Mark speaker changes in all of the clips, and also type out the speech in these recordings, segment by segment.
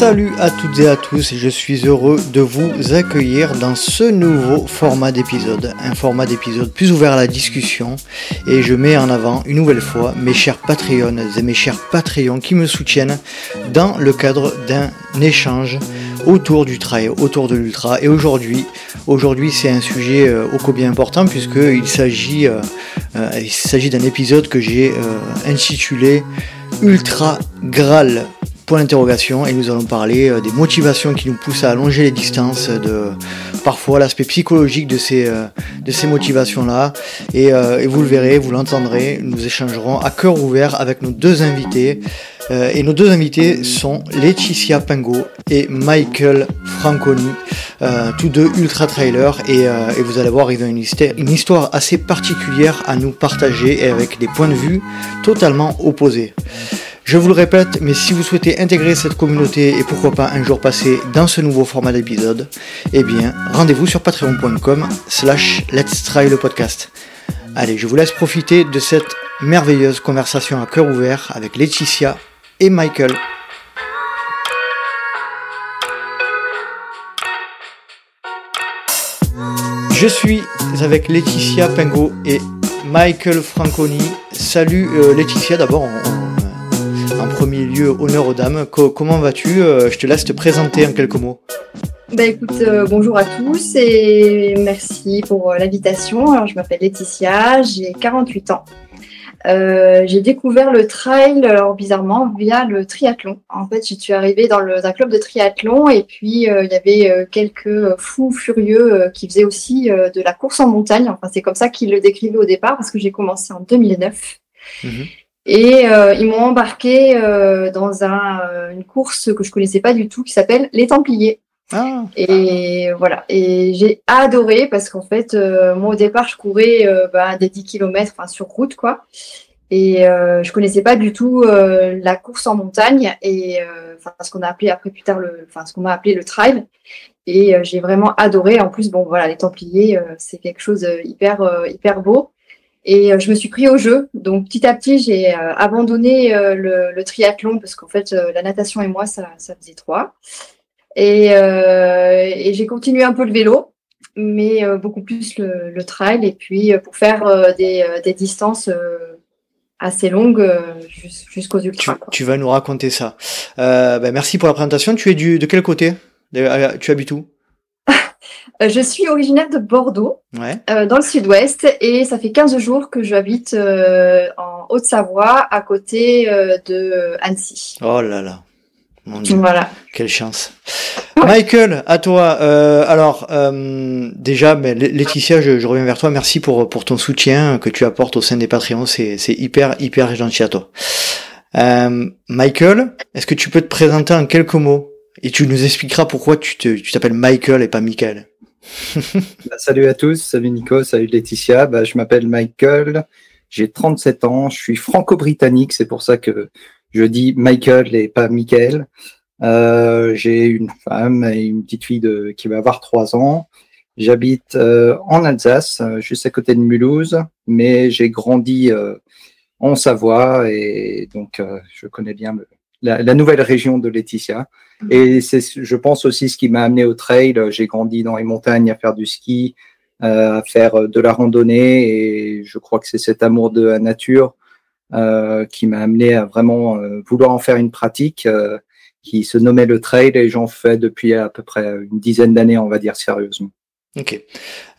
Speaker 1: Salut à toutes et à tous, je suis heureux de vous accueillir dans ce nouveau format d'épisode, un format d'épisode plus ouvert à la discussion et je mets en avant une nouvelle fois mes chers Patreons et mes chers Patreons qui me soutiennent dans le cadre d'un échange autour du trail, autour de l'ultra et aujourd'hui, aujourd'hui c'est un sujet euh, ô combien important puisqu'il s'agit euh, euh, il s'agit d'un épisode que j'ai intitulé Ultra Graal point d'interrogation et nous allons parler euh, des motivations qui nous poussent à allonger les distances, de parfois l'aspect psychologique de ces, euh, de ces motivations-là. Et, euh, et, vous le verrez, vous l'entendrez, nous échangerons à cœur ouvert avec nos deux invités. Et nos deux invités sont Laetitia Pingo et Michael Franconi, tous deux ultra trailers. Et, et, vous allez voir, ils ont une histoire, une histoire assez particulière à nous partager et avec des points de vue totalement opposés. Je vous le répète, mais si vous souhaitez intégrer cette communauté et pourquoi pas un jour passer dans ce nouveau format d'épisode, eh bien, rendez-vous sur patreon.com slash let's try le podcast. Allez, je vous laisse profiter de cette merveilleuse conversation à cœur ouvert avec Laetitia et Michael. Je suis avec Laetitia Pingo et Michael Franconi. Salut euh, Laetitia, d'abord, en premier lieu, honneur aux dames. comment vas-tu euh, Je te laisse te présenter en quelques mots.
Speaker 2: Bah euh, bonjour à tous et merci pour l'invitation. Je m'appelle Laetitia, j'ai 48 ans. J'ai découvert le trail, alors bizarrement, via le triathlon. En fait, je suis arrivée dans le, un club de triathlon et puis il y avait quelques fous furieux qui faisaient aussi de la course en montagne. Enfin, c'est comme ça qu'ils le décrivaient au départ parce que j'ai commencé en 2009. Et euh, ils m'ont embarqué euh, dans un, euh, une course que je connaissais pas du tout qui s'appelle les Templiers. Ah. Et voilà. Et j'ai adoré parce qu'en fait, moi au départ, je courais bah, des 10 km sur route, quoi. Et je connaissais pas du tout la course en montagne et ce qu'on a appelé après plus tard le, enfin ce qu'on m'a appelé le trail. Et j'ai vraiment adoré. En plus, bon voilà, les Templiers, c'est quelque chose hyper hyper beau. Et euh, je me suis pris au jeu. Donc petit à petit, j'ai euh, abandonné euh, le, triathlon parce qu'en fait, la natation et moi, ça, ça faisait trois. Et, et j'ai continué un peu le vélo, mais beaucoup plus le, le, trail. Et puis pour faire des, des, distances assez longues jusqu'aux ultras.
Speaker 1: Tu, tu, vas nous raconter ça. Ben merci pour la présentation. Tu es du, de quel côté? Tu habites où?
Speaker 2: Euh, je suis originaire de Bordeaux, euh, dans le sud-ouest, et ça fait 15 jours que j'habite euh, en Haute-Savoie, à côté de Annecy.
Speaker 1: Oh là là. Mon Dieu. Voilà. Quelle chance. Michael, à toi. alors, déjà, mais Laetitia, je, reviens vers toi. Merci pour, pour ton soutien que tu apportes au sein des Patreons. C'est, c'est hyper, hyper gentil à toi. Michael, est-ce que tu peux te présenter en quelques mots et tu nous expliqueras pourquoi tu, te, tu t'appelles Michael et pas Michael?
Speaker 3: Bah, salut à tous, salut Nico, salut Laetitia. Bah, je m'appelle Michael, j'ai 37 ans, je suis franco-britannique, c'est pour ça que je dis Michael et pas Michael. Euh, j'ai une femme et une petite fille de, qui va avoir 3 ans. J'habite euh, en Alsace, euh, juste à côté de Mulhouse, mais j'ai grandi en Savoie et donc je connais bien la, la, nouvelle région de Laetitia. Et c'est, je pense aussi, ce qui m'a amené au trail. J'ai grandi dans les montagnes à faire du ski, euh, à faire de la randonnée, et je crois que c'est cet amour de la nature euh, qui m'a amené à vraiment euh, vouloir en faire une pratique euh, qui se nommait le trail, et j'en fais depuis à peu près une dizaine d'années, on va dire sérieusement.
Speaker 1: Ok.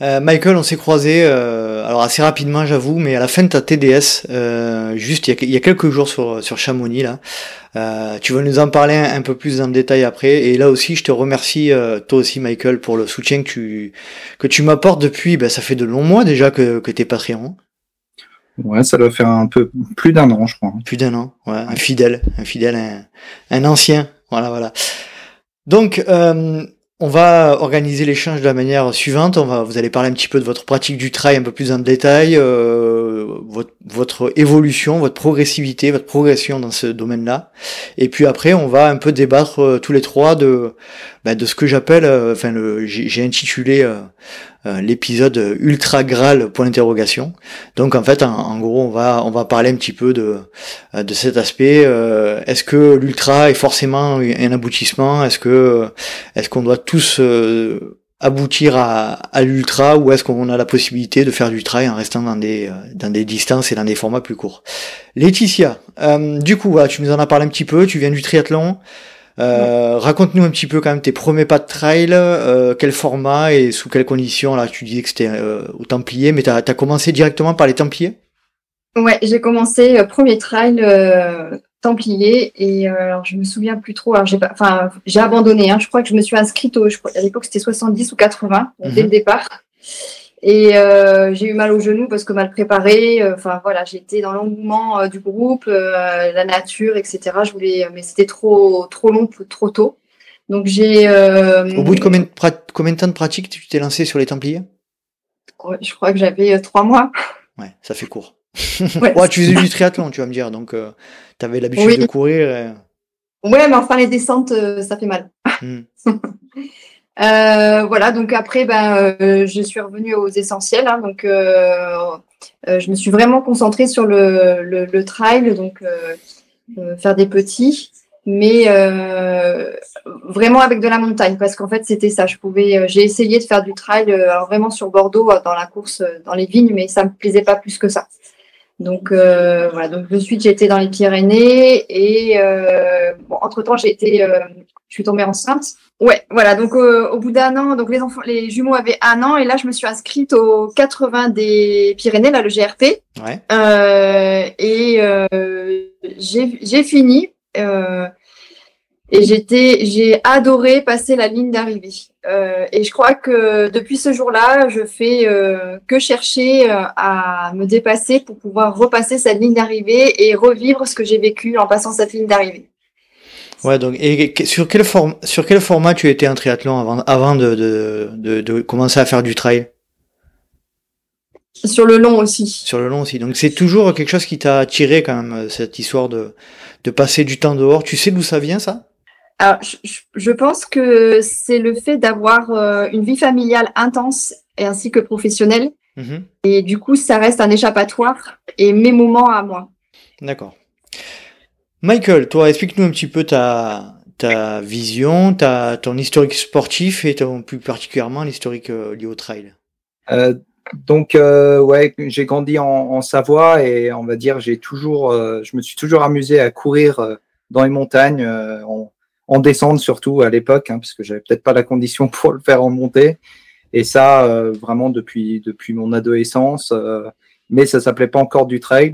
Speaker 1: Euh, Michael, on s'est croisé, euh, alors assez rapidement, j'avoue, mais à la fin de ta TDS, euh, juste il y, a, quelques jours sur, sur Chamonix, là. Euh, tu vas nous en parler un, peu plus en détail après? Et là aussi, je te remercie, euh, toi aussi, Michael, pour le soutien que tu, que tu m'apportes depuis, ben, ça fait de longs mois déjà que, que t'es Patreon.
Speaker 3: Ouais, ça doit faire un peu plus d'un an, je crois.
Speaker 1: Plus d'un an, ouais, un fidèle, un fidèle, un, ancien. Voilà, voilà. Donc, euh, on va organiser l'échange de la manière suivante. On va, vous allez parler un petit peu de votre pratique du trail un peu plus en détail, euh, votre, votre, évolution, votre progressivité, votre progression dans ce domaine-là. Et puis après, on va un peu débattre euh, tous les trois de, bah, de ce que j'appelle, euh, enfin, le, j'ai intitulé euh, l'épisode ultra graal point d'interrogation. Donc en fait, en, gros, on va on va parler un petit peu de euh, de cet aspect. Euh, est-ce que l'ultra est forcément un aboutissement? Est-ce que est-ce qu'on doit tous aboutir à, à l'ultra ou est-ce qu'on a la possibilité de faire du trail en restant dans des dans des distances et dans des formats plus courts? Laetitia, du coup, tu nous en as parlé un petit peu. Tu viens du triathlon. Euh, raconte-nous un petit peu quand même tes premiers pas de trail, euh, quel format et sous quelles conditions. Là, tu disais que c'était euh, au Templier, mais tu as, commencé directement par les Templiers?
Speaker 2: Ouais, j'ai commencé premier trail Templier et alors je me souviens plus trop. J'ai enfin j'ai abandonné. Hein, je crois que je me suis inscrite au, à l'époque c'était 70 ou 80 dès le mhm. départ. Et euh, j'ai eu mal au genou parce que mal préparé. Euh, enfin voilà, j'étais dans l'engouement euh, du groupe, la nature, etc. Je voulais, mais c'était trop trop long, trop tôt. Donc j'ai.
Speaker 1: Au bout de combien, de combien de temps de pratique tu t'es lancé sur les Templiers?
Speaker 2: Je crois que j'avais trois mois.
Speaker 1: Ouais, ça fait court. Ouais, tu faisais du triathlon, tu vas me dire, donc tu avais l'habitude de courir.
Speaker 2: Ouais, mais enfin les descentes, ça fait mal. Hmm. Euh, voilà, donc après, ben, euh, je suis revenue aux essentiels. Hein, donc, euh, je me suis vraiment concentrée sur le, le, trail, donc faire des petits, mais vraiment avec de la montagne, parce qu'en fait, c'était ça. Je pouvais, j'ai essayé de faire du trail, vraiment sur Bordeaux, dans la course, dans les vignes, mais ça me plaisait pas plus que ça. Donc voilà, donc de suite été dans les Pyrénées et bon, entre temps j'ai été, je suis tombée enceinte Ouais, voilà. Donc euh, au bout d'un an, donc les enfants, les jumeaux avaient un an et là je me suis inscrite au 80 des Pyrénées, là le GRP. Ouais. Euh, et euh, j'ai fini et j'étais, j'ai adoré passer la ligne d'arrivée. et je crois que depuis ce jour-là, je fais que chercher à me dépasser pour pouvoir repasser cette ligne d'arrivée et revivre ce que j'ai vécu en passant cette ligne d'arrivée.
Speaker 1: Ouais, donc, et sur quel, form sur quel format tu étais en triathlon avant, avant de, de, de, de commencer à faire du trail?
Speaker 2: Sur le long aussi.
Speaker 1: Sur le long aussi. Donc, c'est toujours quelque chose qui t'a attiré quand même, cette histoire de, de passer du temps dehors. Tu sais d'où ça vient, ça?
Speaker 2: Alors, je, je, pense que c'est le fait d'avoir euh, une vie familiale intense et ainsi que professionnelle. Mm-hmm. Et du coup, ça reste un échappatoire et mes moments à moi.
Speaker 1: D'accord. Michael, toi, explique-nous un petit peu ta, ta vision, ta, ton historique sportif et ton, plus particulièrement l'historique euh, lié au trail.
Speaker 3: Euh, donc, euh, ouais, j'ai grandi en, en, Savoie et on va dire, j'ai toujours, euh, je me suis toujours amusé à courir euh, dans les montagnes, en, en, descente surtout à l'époque, hein, parce que j'avais peut-être pas la condition pour le faire en montée. Et ça, vraiment depuis depuis mon adolescence, mais ça s'appelait pas encore du trail.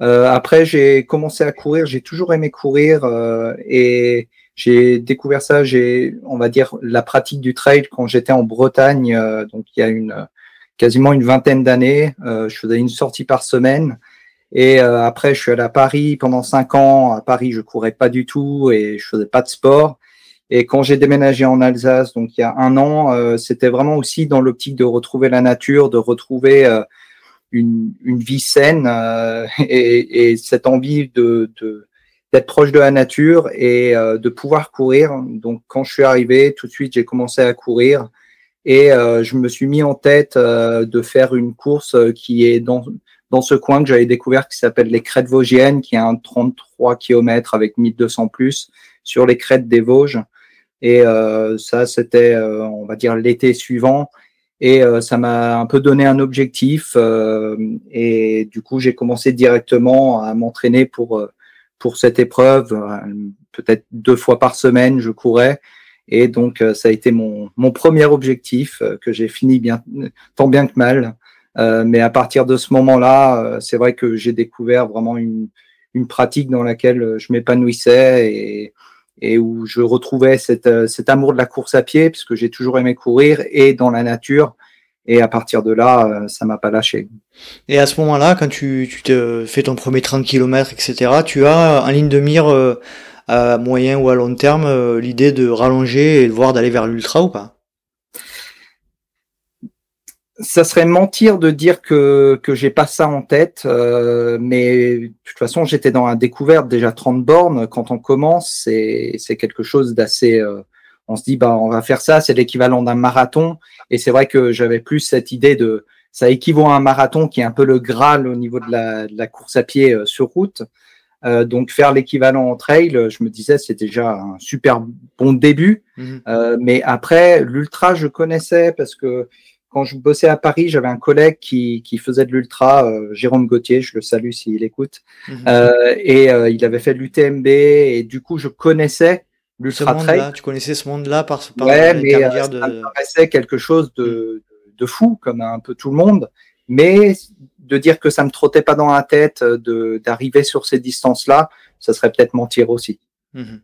Speaker 3: Euh, après, j'ai commencé à courir. J'ai toujours aimé courir euh, et j'ai découvert ça. J'ai, on va dire, la pratique du trail quand j'étais en Bretagne. Euh, donc, il y a une quasiment une vingtaine d'années. je faisais une sortie par semaine. Et après, je suis allé à Paris pendant cinq ans. À Paris, je courais pas du tout et je faisais pas de sport. Et quand j'ai déménagé en Alsace, donc il y a un an, c'était vraiment aussi dans l'optique de retrouver la nature, de retrouver une, vie saine euh, et, et, cette envie de d'être proche de la nature et euh, de pouvoir courir. Donc quand je suis arrivé, tout de suite j'ai commencé à courir et euh, je me suis mis en tête de faire une course qui est dans dans ce coin que j'avais découvert qui s'appelle les Crêtes Vosgiennes, qui est un 33 km avec 1200 plus sur les crêtes des Vosges. Et ça, c'était, on va dire, l'été suivant. Et euh, ça m'a un peu donné un objectif. Euh, et du coup, j'ai commencé directement à m'entraîner pour, euh, pour cette épreuve. Peut-être deux fois par semaine, je courais. Et donc, ça a été mon, mon premier objectif que j'ai fini bien, tant bien que mal. mais à partir de ce moment-là, c'est vrai que j'ai découvert vraiment une, une pratique dans laquelle je m'épanouissais et, et où je retrouvais cet, euh, cet amour de la course à pied, puisque j'ai toujours aimé courir, et dans la nature. Et à partir de là, euh, ça m'a pas lâché.
Speaker 1: Et à ce moment-là, quand tu, tu te fais ton premier 30 km, etc., tu as en ligne de mire euh, à moyen ou à long terme l'idée de rallonger et de voir d'aller vers l'ultra ou pas?
Speaker 3: Ça serait mentir de dire que que j'ai pas ça en tête, euh, mais de toute façon j'étais dans la découverte déjà 30 bornes quand on commence, c'est c'est quelque chose d'assez. Euh, on se dit bah on va faire ça, c'est l'équivalent d'un marathon, et c'est vrai que j'avais plus cette idée de ça équivaut à un marathon qui est un peu le graal au niveau de la, de la course à pied euh, sur route. Euh, donc faire l'équivalent en trail, je me disais c'est déjà un super bon début, mmh. mais après l'ultra je connaissais parce que quand je bossais à Paris, j'avais un collègue qui, qui faisait de l'ultra, euh, Jérôme Gauthier, je le salue s'il écoute, mhm. euh, et euh, il avait fait de l'UTMB, et du coup, je connaissais l'ultra trail.
Speaker 1: Tu connaissais ce monde-là par,
Speaker 3: par ouais, mais ça me paraissait quelque chose de, de, fou, comme un peu tout le monde, mais de dire que ça me trottait pas dans la tête d'arriver sur ces distances-là, ça serait peut-être mentir aussi.
Speaker 1: Mhm.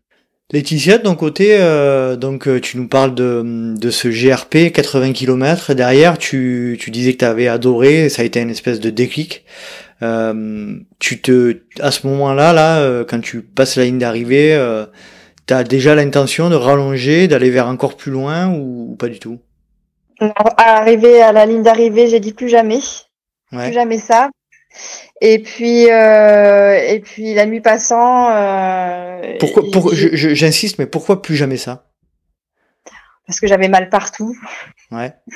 Speaker 1: Laetitia, de ton côté, euh, donc euh, tu nous parles de, de ce GRP 80 km. Derrière, tu, tu disais que tu avais adoré, ça a été une espèce de déclic. Euh, tu te, à ce moment-là, là, euh, quand tu passes la ligne d'arrivée, euh, tu as déjà l'intention de rallonger, d'aller vers encore plus loin ou, pas du tout?
Speaker 2: À arriver à la ligne d'arrivée, j'ai dit plus jamais, plus jamais ça. Et puis, euh, et puis la nuit passant. Euh,
Speaker 1: pourquoi, j'insiste, mais pourquoi plus jamais ça?
Speaker 2: Parce que j'avais mal partout.
Speaker 1: Ouais.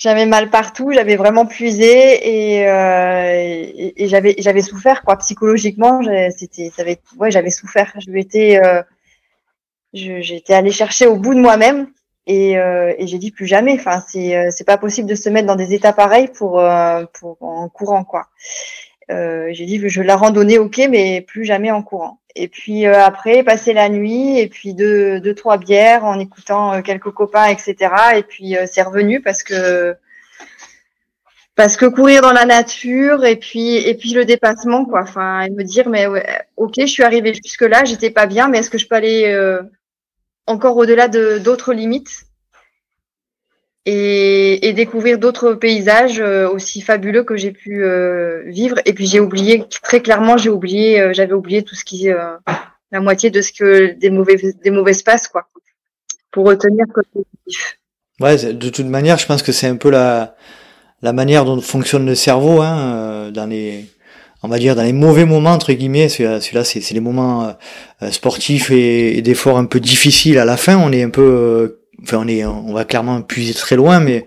Speaker 2: J'avais mal partout, j'avais vraiment puisé et, euh, et, j'avais j'avais souffert quoi psychologiquement. C'était, ouais, j'avais souffert. Je j'étais allée chercher au bout de moi-même et, euh, et j'ai dit plus jamais. Enfin, c'est euh, c'est pas possible de se mettre dans des états pareils pour euh, pour en courant quoi. Euh, j'ai dit je la randonnée ok mais plus jamais en courant. Et puis euh, après passer la nuit et puis deux, deux trois bières en écoutant euh, quelques copains etc. Et puis c'est revenu parce que parce que courir dans la nature et puis et puis le dépassement quoi. Enfin et me dire mais ok je suis arrivée jusque là j'étais pas bien mais est-ce que je peux aller encore au-delà de d'autres limites et, découvrir d'autres paysages euh, aussi fabuleux que j'ai pu euh, vivre. Et puis j'ai oublié, très clairement, j'ai oublié, euh, j'avais oublié tout ce qui, la moitié de ce que des mauvais, des mauvaises passes, quoi, pour retenir que positif.
Speaker 1: Ouais, de toute manière, je pense que c'est un peu la, la manière dont fonctionne le cerveau, hein, dans les, on va dire dans les mauvais moments entre guillemets. Celui-là, c'est les moments sportifs et, et d'efforts un peu difficiles à la fin. On est un peu enfin on est, on va clairement puiser très loin, mais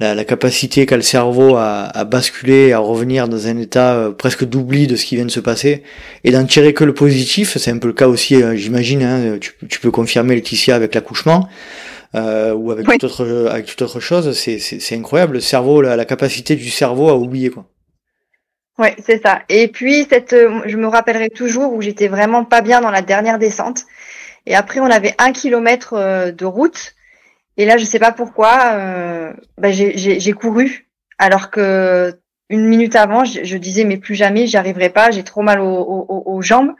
Speaker 1: la, la capacité qu'a le cerveau à, à, basculer, à revenir dans un état euh, presque d'oubli de ce qui vient de se passer, et d'en tirer que le positif, c'est un peu le cas aussi, euh, j'imagine, hein, tu, tu, peux confirmer Laetitia avec l'accouchement, euh, ou avec, toute autre, avec toute autre chose, c'est incroyable, le cerveau, la, la, capacité du cerveau à oublier. quoi.
Speaker 2: Ouais, c'est ça. Et puis, cette, euh, je me rappellerai toujours où j'étais vraiment pas bien dans la dernière descente. Et après, on avait un kilomètre de route et là, je sais pas pourquoi, euh, bah, j'ai couru, alors que une minute avant, je, disais mais plus jamais, j'y arriverai pas, j'ai trop mal aux, jambes.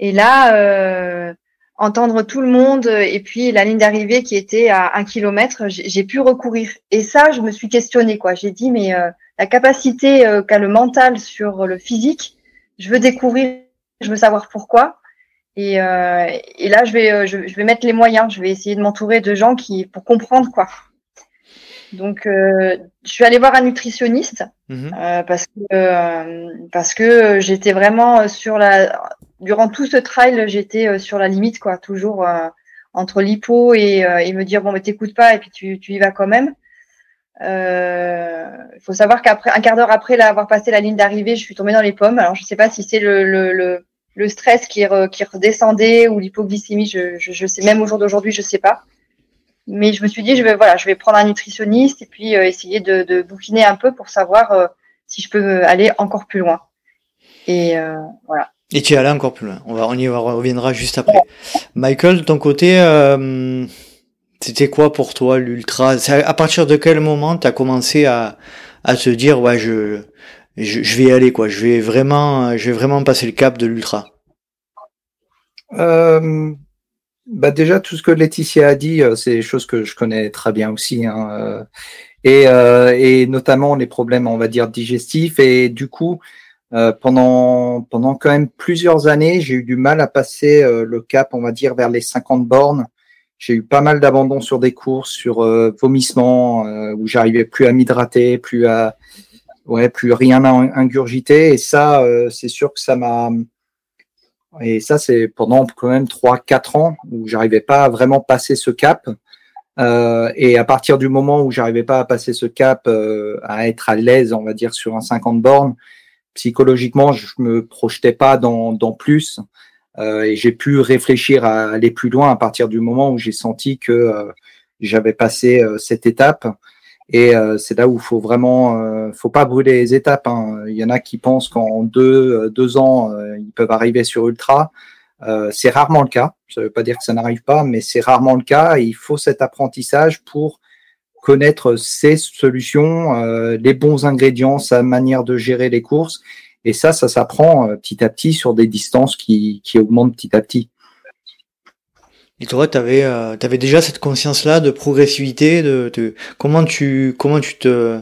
Speaker 2: Et là, euh, entendre tout le monde et puis la ligne d'arrivée qui était à un kilomètre, j'ai pu recourir. Et ça, je me suis questionnée quoi. J'ai dit mais euh, la capacité euh, qu'a le mental sur le physique, je veux découvrir, je veux savoir pourquoi. Et, euh, et là, je vais, euh, je, vais mettre les moyens. Je vais essayer de m'entourer de gens qui, pour comprendre quoi. Donc, euh, je suis allée voir un nutritionniste mhm. euh, parce que euh, parce que j'étais vraiment sur la durant tout ce trail, j'étais sur la limite quoi, toujours entre l'hypo et, et me dire bon mais t'écoutes pas et puis tu, tu y vas quand même. Il faut savoir qu'après un quart d'heure après l'avoir passé la ligne d'arrivée, je suis tombée dans les pommes. Alors je sais pas si c'est le, le, le le stress qui, qui redescendait ou l'hypoglycémie, je, je, sais même au jour d'aujourd'hui, je sais pas. Mais je me suis dit, je vais voilà, je vais prendre un nutritionniste et puis euh, essayer de, de, bouquiner un peu pour savoir euh, si je peux aller encore plus loin. Et euh, voilà.
Speaker 1: Et tu es allé encore plus loin. On va, on y reviendra juste après. Michael, de ton côté, c'était quoi pour toi l'ultra? À partir de quel moment tu as commencé à, à te dire, ouais, je, je, je, vais y aller quoi. Je vais vraiment, je vais vraiment passer le cap de l'ultra.
Speaker 3: Bah déjà tout ce que Laetitia a dit, euh, c'est des choses que je connais très bien aussi, hein, euh, et, euh, et notamment les problèmes, on va dire digestifs. Et du coup, pendant, pendant quand même plusieurs années, j'ai eu du mal à passer le cap, on va dire, vers les 50 bornes. J'ai eu pas mal d'abandons sur des courses, sur vomissements, où j'arrivais plus à m'hydrater, plus à, ouais, plus rien à ingurgiter. Et ça, c'est sûr que ça m'a, et ça, c'est pendant quand même 3-4 ans où j'arrivais pas à vraiment passer ce cap. Euh, et à partir du moment où j'arrivais pas à passer ce cap, euh, à être à l'aise, on va dire, sur un 50 bornes, psychologiquement, je me projetais pas dans, plus. Euh, et j'ai pu réfléchir à aller plus loin à partir du moment où j'ai senti que j'avais passé cette étape. Et euh, c'est là où il faut vraiment, euh, faut pas brûler les étapes. Hein. Il y en a qui pensent qu'en deux, euh, deux ans, ils peuvent arriver sur ultra. c'est rarement le cas. Ça ne veut pas dire que ça n'arrive pas, mais c'est rarement le cas. il faut cet apprentissage pour connaître ses solutions, les bons ingrédients, sa manière de gérer les courses. Et ça, ça s'apprend petit à petit sur des distances qui, qui augmentent petit à petit.
Speaker 1: Et toi, tu avais, euh, avais, déjà cette conscience-là de progressivité, de, de, comment tu comment tu te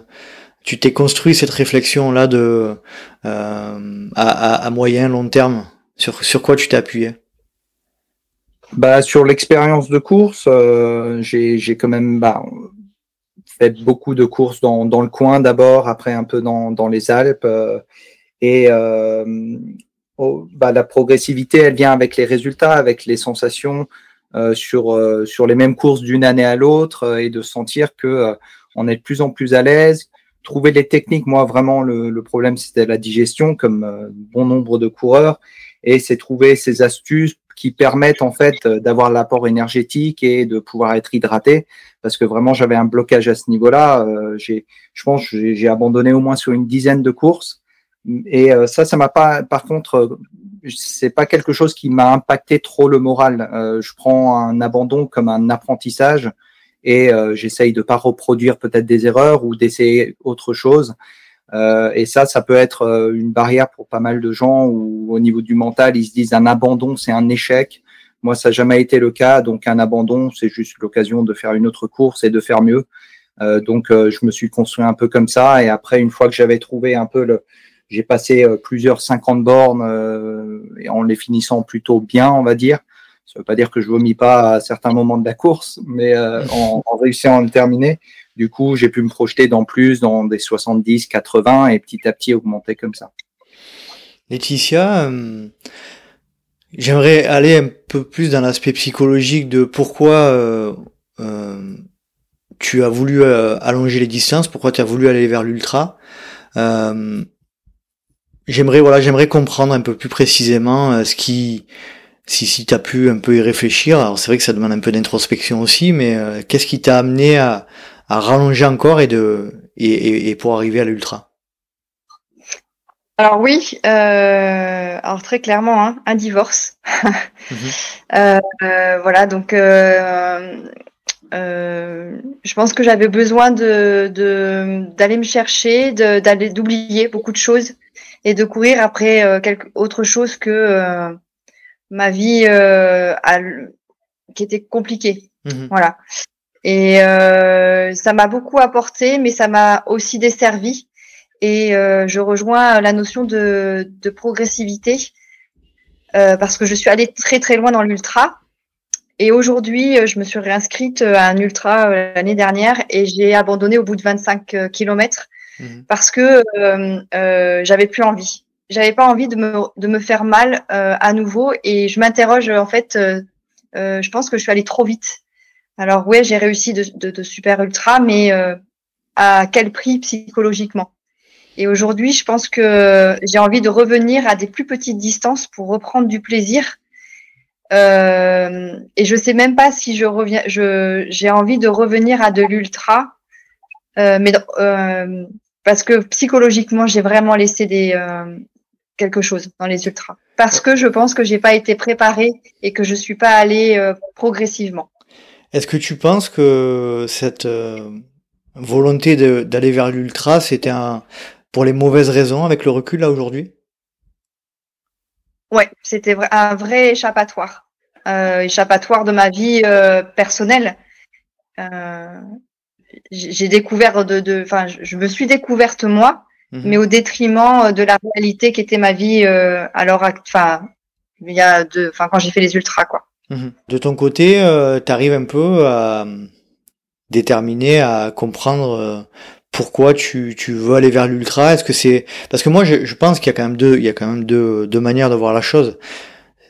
Speaker 1: tu t'es construit cette réflexion-là de euh, à, à, moyen long terme? Sur sur quoi tu t'es appuyé?
Speaker 3: Bah sur l'expérience de course, euh, j'ai quand même bah, fait beaucoup de courses dans, dans le coin d'abord, après un peu dans, dans les Alpes. Euh, et euh, oh, bah, la progressivité, elle vient avec les résultats, avec les sensations. Euh, sur, euh, sur les mêmes courses d'une année à l'autre euh, et de sentir que on est de plus en plus à l'aise. Trouver les techniques, moi vraiment le, le problème c'était la digestion comme bon nombre de coureurs et c'est trouver ces astuces qui permettent en fait d'avoir l'apport énergétique et de pouvoir être hydraté parce que vraiment j'avais un blocage à ce niveau-là. j'ai, je pense, j'ai abandonné au moins sur une dizaine de courses et ça, ça m'a pas. Par contre, c'est pas quelque chose qui m'a impacté trop le moral. Euh, je prends un abandon comme un apprentissage et euh, j'essaye de pas reproduire peut-être des erreurs ou d'essayer autre chose. Euh, et ça, ça peut être euh, une barrière pour pas mal de gens où au niveau du mental, ils se disent un abandon, c'est un échec. Moi, ça n'a jamais été le cas. Donc un abandon, c'est juste l'occasion de faire une autre course et de faire mieux. Euh, donc je me suis construit un peu comme ça. Et après, une fois que j'avais trouvé un peu le, j'ai passé euh, plusieurs 50 bornes euh, et en les finissant plutôt bien, on va dire. Ça veut pas dire que je vomis pas à certains moments de la course, mais euh, en, en, réussissant à le terminer, du coup, j'ai pu me projeter dans plus, dans des 70, 80 et petit à petit augmenter comme ça.
Speaker 1: Laetitia, j'aimerais aller un peu plus dans l'aspect psychologique de pourquoi tu as voulu allonger les distances, pourquoi tu as voulu aller vers l'ultra. J'aimerais voilà, j'aimerais comprendre un peu plus précisément euh, ce qui si si tu as pu un peu y réfléchir. Alors c'est vrai que ça demande un peu d'introspection aussi, mais euh, qu'est-ce qui t'a amené à, à rallonger encore et de et, et, pour arriver à l'ultra?
Speaker 2: Alors oui, euh, alors très clairement hein, un divorce. Mhm. euh, voilà donc euh, je pense que j'avais besoin de d'aller me chercher, d'aller d'oublier beaucoup de choses et de courir après euh, quelque autre chose que euh, ma vie euh, qui était compliquée. Mhm. Voilà. Et ça m'a beaucoup apporté, mais ça m'a aussi desservi. Et je rejoins la notion de, de progressivité parce que je suis allée très très loin dans l'ultra. Et aujourd'hui, je me suis réinscrite à un ultra l'année dernière et j'ai abandonné au bout de 25 kilomètres Mhm. parce que euh, euh, j'avais plus envie. J'avais pas envie de me, de me faire mal euh, à nouveau et je m'interroge en fait. Je pense que je suis allée trop vite. Alors ouais, j'ai réussi de, de, de, super ultra, mais à quel prix psychologiquement? Et aujourd'hui, je pense que j'ai envie de revenir à des plus petites distances pour reprendre du plaisir. Euh, et je sais même pas si je reviens. Je j'ai envie de revenir à de l'ultra, euh, mais euh, parce que psychologiquement, j'ai vraiment laissé des euh, quelque chose dans les ultras. Parce que je pense que j'ai pas été préparée et que je suis pas allée euh, progressivement.
Speaker 1: Est-ce que tu penses que cette euh, volonté d'aller vers l'ultra, c'était un pour les mauvaises raisons avec le recul là aujourd'hui?
Speaker 2: Ouais, c'était un vrai échappatoire, euh, échappatoire de ma vie personnelle j'ai découvert de, enfin, je me suis découverte moi mhm. mais au détriment de la réalité qui était ma vie alors, enfin, il y a de, enfin, quand j'ai fait les ultras, quoi.
Speaker 1: Mhm. De ton côté, tu arrives un peu à déterminer, à comprendre pourquoi tu, tu veux aller vers l'ultra? Est-ce que c'est parce que moi je, je pense qu'il y a quand même deux il y a quand même deux, deux manières de voir la chose.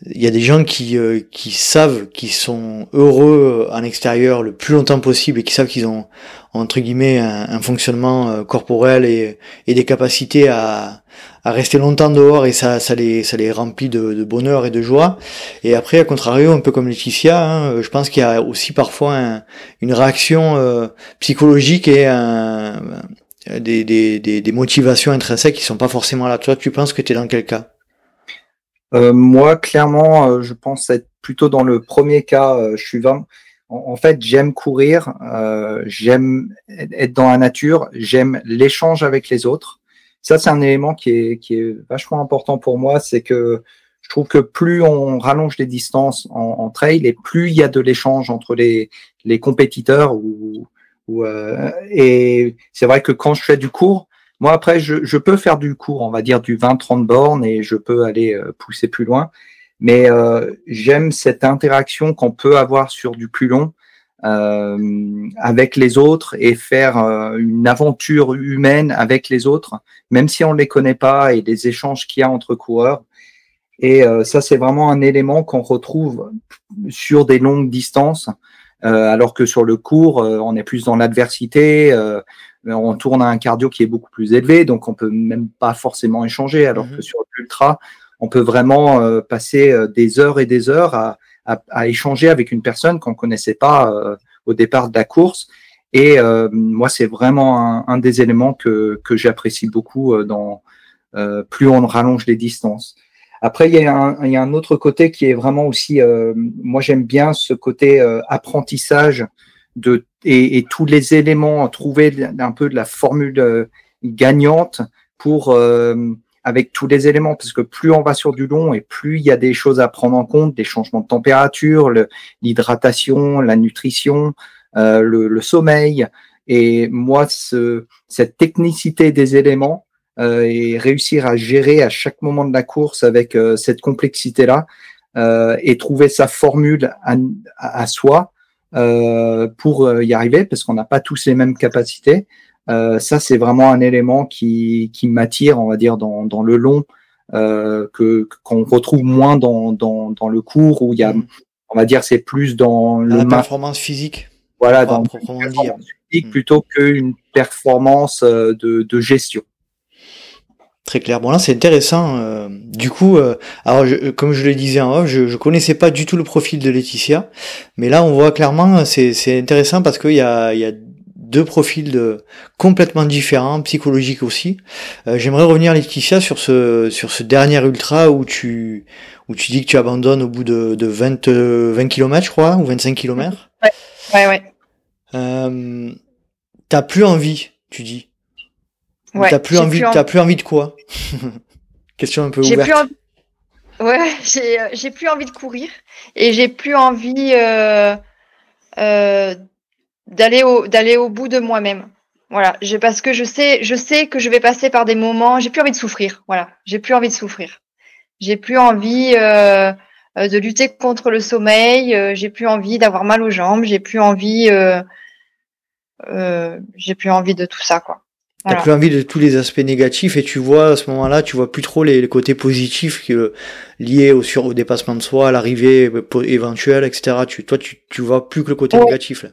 Speaker 1: Il y a des gens qui euh, qui savent qu'ils sont heureux en extérieur le plus longtemps possible et qui savent qu'ils ont entre guillemets un, fonctionnement euh, corporel et, et des capacités à, à rester longtemps dehors et ça, ça les, ça les remplit de, de bonheur et de joie. Et après, à contrario, un peu comme Laetitia, hein, je pense qu'il y a aussi parfois une réaction euh, psychologique et un, des, des, des, des, motivations intrinsèques qui sont pas forcément là. Toi, tu penses que tu es dans quel cas?
Speaker 3: Euh, Moi, clairement, euh, je pense être plutôt dans le premier cas. je suis vraiment en, fait, j'aime courir, euh, j'aime être dans la nature, j'aime l'échange avec les autres. Ça, c'est un élément qui est, qui est vachement important pour moi, c'est que je trouve que plus on rallonge les distances en, trail et plus il y a de l'échange entre les, les compétiteurs ou, ou euh, et c'est vrai que quand je fais du cours, moi après je, je peux faire du cours, on va dire du 20-30 bornes et je peux aller euh, pousser plus loin. Mais euh, j'aime cette interaction qu'on peut avoir sur du plus long euh, avec les autres et faire euh, une aventure humaine avec les autres, même si on ne les connaît pas et les échanges qu'il y a entre coureurs. Et euh, ça, c'est vraiment un élément qu'on retrouve sur des longues distances, euh, alors que sur le court, on est plus dans l'adversité. On tourne à un cardio qui est beaucoup plus élevé, donc on peut même pas forcément échanger, alors mhm. que sur l'ultra, on peut vraiment euh, passer euh, des heures et des heures à, échanger avec une personne qu'on connaissait pas euh, au départ de la course. Et moi, c'est vraiment un, des éléments que, que j'apprécie beaucoup dans plus on rallonge les distances. Après, il y, a un, il y a un autre côté qui est vraiment aussi, moi j'aime bien ce côté apprentissage de et, et, tous les éléments trouver un peu de la formule gagnante pour avec tous les éléments, parce que plus on va sur du long et plus il y a des choses à prendre en compte, des changements de température, l'hydratation, la nutrition, euh, le, sommeil. Et moi, ce, cette technicité des éléments euh, et réussir à gérer à chaque moment de la course avec euh, cette complexité-là et trouver sa formule à, à soi pour y arriver, parce qu'on n'a pas tous les mêmes capacités. Euh, ça, c'est vraiment un élément qui, qui m'attire, on va dire, dans, dans le long, euh, que qu'on retrouve moins dans, dans, dans le cours où il y a, on va dire, c'est plus dans
Speaker 1: la performance physique.
Speaker 3: Voilà, dans proprement dire. Physique mm. plutôt qu'une performance euh, de, de gestion.
Speaker 1: Très clair. Bon là c'est intéressant. Euh, du coup, euh, alors comme je le disais en off, je, je connaissais pas du tout le profil de Laetitia, mais là on voit clairement c'est intéressant parce qu'il y a, y a deux profils de, complètement différents, psychologiques aussi. Euh, j'aimerais revenir Laetitia sur ce sur ce dernier ultra où tu où tu dis que tu abandonnes au bout de, de 20 20 km je crois ou 25 km.
Speaker 2: Ouais ouais ouais.
Speaker 1: Euh, t'as plus envie, tu dis. Ouais, t'as plus envie, plus envie de quoi? Question un peu ouverte. Plus envie...
Speaker 2: Ouais, j'ai j'ai plus envie de courir et j'ai plus envie euh, euh, d'aller au d'aller au bout de moi-même. Voilà, je, parce que je sais je sais que je vais passer par des moments, j'ai plus envie de souffrir. Voilà, j'ai plus envie de souffrir. J'ai plus envie euh, euh de lutter contre le sommeil, euh, j'ai plus envie d'avoir mal aux jambes, j'ai plus envie euh, euh j'ai plus envie de tout ça quoi.
Speaker 1: T'as plus envie de tous les aspects négatifs et tu vois à ce moment-là, tu vois plus trop les, côtés positifs que, liés au, sur, au dépassement de soi, à l'arrivée éventuelle, etc. Tu, toi, tu, tu vois plus que le côté négatif. Là.